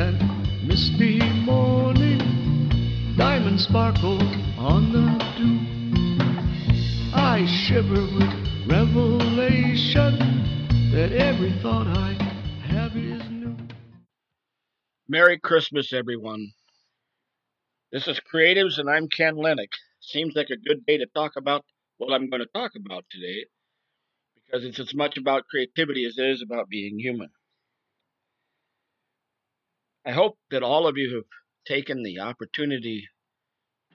content, misty morning, diamond sparkle on the dew. I shiver with revelation that every thought I have is new. Merry Christmas, everyone. This is Creatives, and I'm Ken Lehnig. Seems like a good day to talk about what I'm going to talk about today because it's as much about creativity as it is about being human. I hope that all of you have taken the opportunity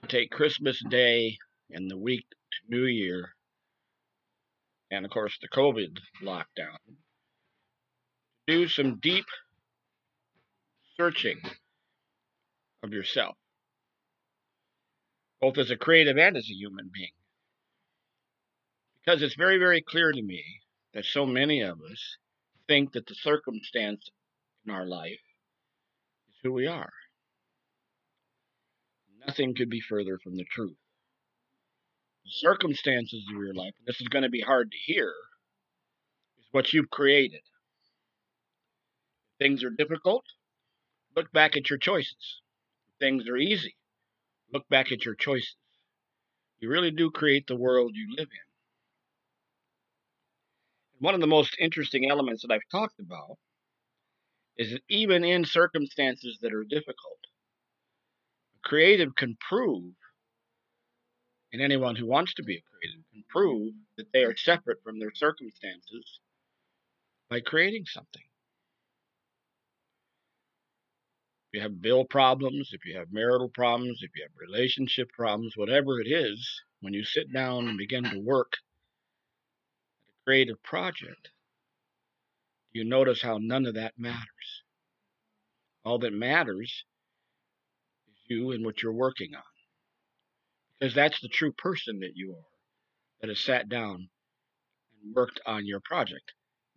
to take Christmas Day and the week to New Year, and of course the COVID lockdown, do some deep searching of yourself, both as a creative and as a human being. Because it's very, very clear to me that so many of us think that the circumstance in our life who we are. Nothing could be further from the truth. The circumstances of your life, and this is going to be hard to hear, is what you've created. Things are difficult, look back at your choices. Things are easy, look back at your choices. You really do create the world you live in. One of the most interesting elements that I've talked about is that even in circumstances that are difficult, a creative can prove, and anyone who wants to be a creative can prove that they are separate from their circumstances by creating something. If you have bill problems, if you have marital problems, if you have relationship problems, whatever it is, when you sit down and begin to work a creative project, you notice how none of that matters. All that matters is you and what you're working on. Because that's the true person that you are, that has sat down and worked on your project,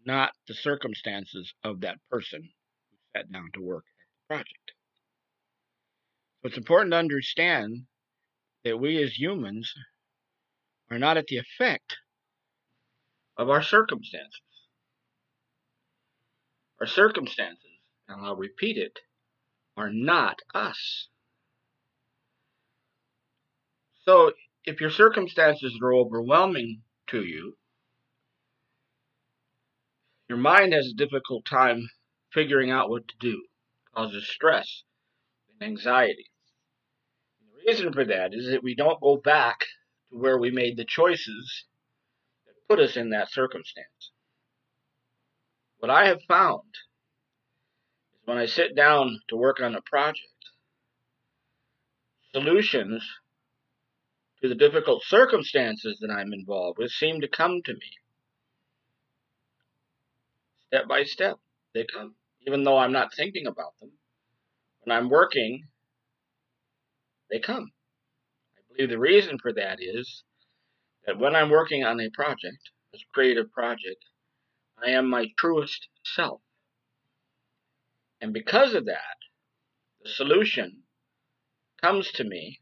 not the circumstances of that person who sat down to work at the project. So it's important to understand that we as humans are not at the effect of our circumstances. Our circumstances, and I'll repeat it, are not us. So if your circumstances are overwhelming to you, your mind has a difficult time figuring out what to do. It causes stress and anxiety. And the reason for that is that we don't go back to where we made the choices that put us in that circumstance. What I have found is when I sit down to work on a project, solutions to the difficult circumstances that I'm involved with seem to come to me. Step by step, they come, even though I'm not thinking about them. When I'm working, they come. I believe the reason for that is that when I'm working on a project, a creative project, I am my truest self. And because of that, the solution comes to me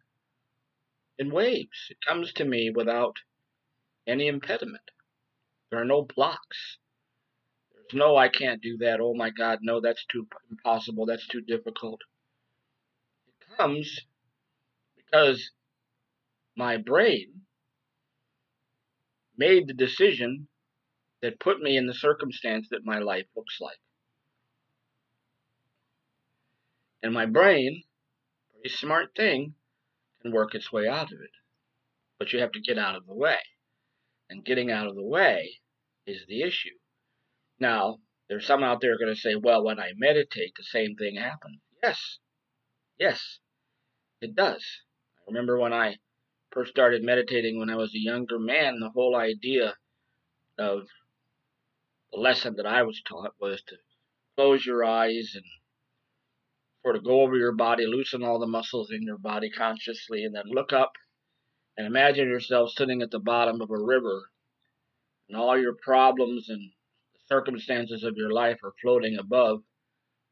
in waves. It comes to me without any impediment. There are no blocks. There's no, I can't do that. Oh my God, no, that's too impossible. That's too difficult. It comes because my brain made the decision that put me in the circumstance that my life looks like. And my brain, pretty smart thing, can work its way out of it. But you have to get out of the way. And getting out of the way is the issue. Now, there's some out there going to say, well, when I meditate, the same thing happens. Yes. Yes, it does. I remember when I first started meditating when I was a younger man, the whole idea of the lesson that I was taught was to close your eyes and sort of go over your body, loosen all the muscles in your body consciously, and then look up and imagine yourself sitting at the bottom of a river and all your problems and the circumstances of your life are floating above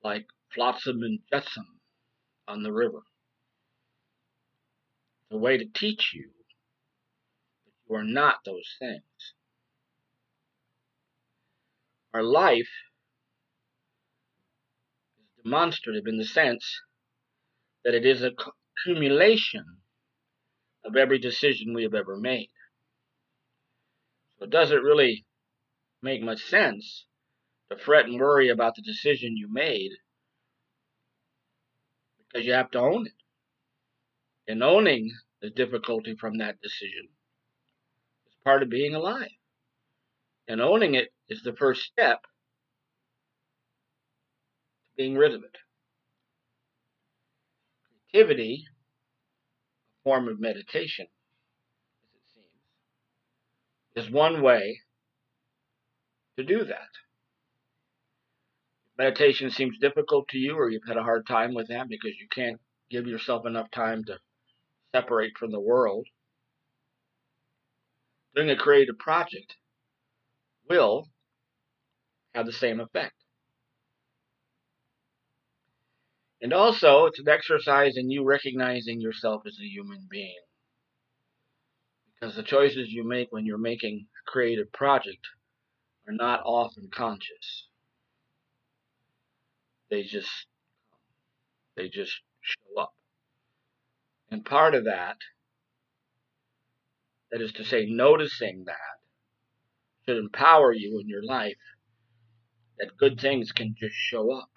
like flotsam and jetsam on the river the way to teach you that you are not those things. Our life is demonstrative in the sense that it is a accumulation of every decision we have ever made. So it doesn't really make much sense to fret and worry about the decision you made because you have to own it. And owning the difficulty from that decision is part of being alive. And owning it is the first step to being rid of it. Creativity, a form of meditation, as it seems, is one way to do that. Meditation seems difficult to you or you've had a hard time with that because you can't give yourself enough time to separate from the world, doing a creative project will have the same effect. And also, it's an exercise in you recognizing yourself as a human being. Because the choices you make when you're making a creative project are not often conscious. They just they just show up. And part of that, that is to say, noticing that, should empower you in your life that good things can just show up.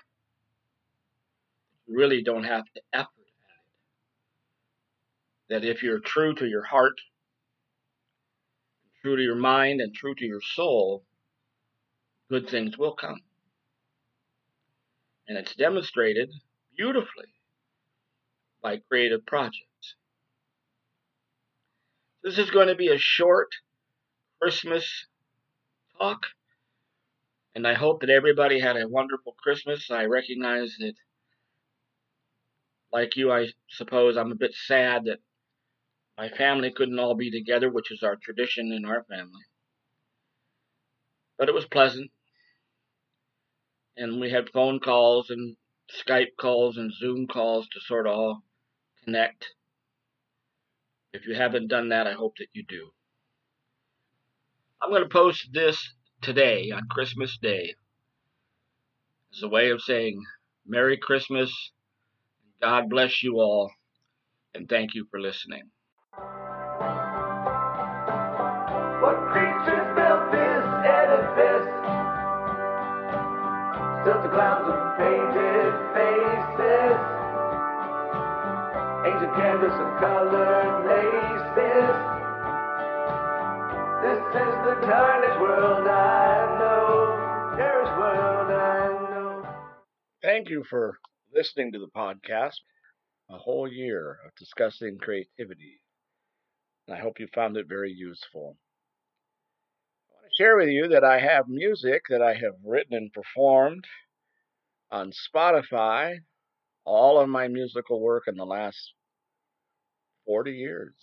You really don't have to effort at it. That if you're true to your heart, true to your mind, and true to your soul, good things will come. And it's demonstrated beautifully by creative projects. This is going to be a short Christmas and I hope that everybody had a wonderful Christmas. I recognize that, like you, I suppose I'm a bit sad that my family couldn't all be together, which is our tradition in our family. But it was pleasant and we had phone calls and Skype calls and Zoom calls to sort of all connect. If you haven't done that, I hope that you do. I'm going to post this today on Christmas Day as a way of saying Merry Christmas, God bless you all, and thank you for listening. What creatures built this edifice? Painted faces. Ancient canvas colored laces. World I know. World I know. Thank you for listening to the podcast. A whole year of discussing creativity. And I hope you found it very useful. I want to share with you that I have music that I have written and performed on Spotify. All of my musical work in the last 40 years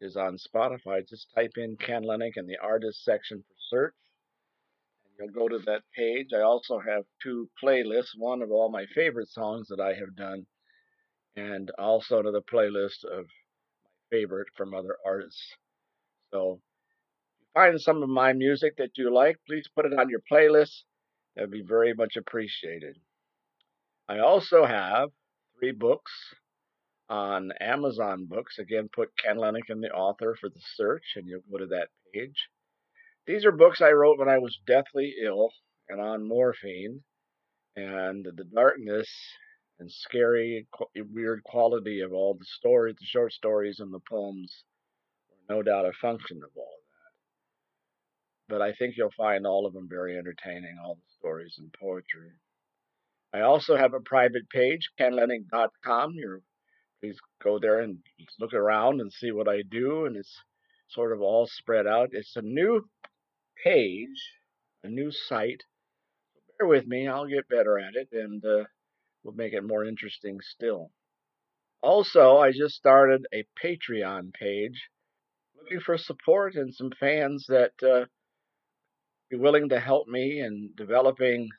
is on Spotify. Just type in Ken Lehnig in the artist section for search. And you'll go to that page. I also have two playlists, one of all my favorite songs that I have done, and also to the playlist of my favorite from other artists. So if you find some of my music that you like, please put it on your playlist. That'd be very much appreciated. I also have three books on Amazon Books. Again, put Ken Lehnig in the author for the search, and you'll go to that page. These are books I wrote when I was deathly ill and on morphine, and the darkness and scary, weird quality of all the stories, the short stories, and the poems were no doubt a function of all that. But I think you'll find all of them very entertaining, all the stories and poetry. I also have a private page, kenlehnig.com. You're, please go there and look around and see what I do, and it's sort of all spread out. It's a new page, a new site. Bear with me, I'll get better at it, and uh, we'll make it more interesting still. Also, I just started a Patreon page looking for support and some fans that uh, be willing to help me in developing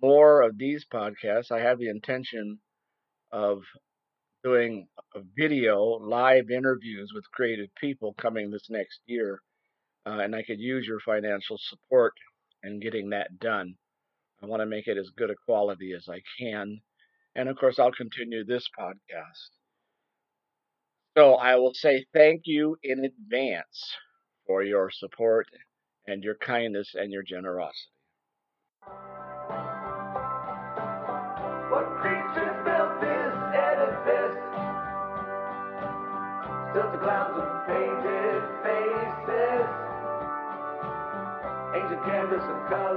more of these podcasts. I have the intention of doing video live interviews with creative people coming this next year, uh, and I could use your financial support in getting that done. I want to make it as good a quality as I can, And of course, I'll continue this podcast. So I will say thank you in advance for your support and your kindness and your generosity. What Clouds of painted faces. Ancient canvas and colored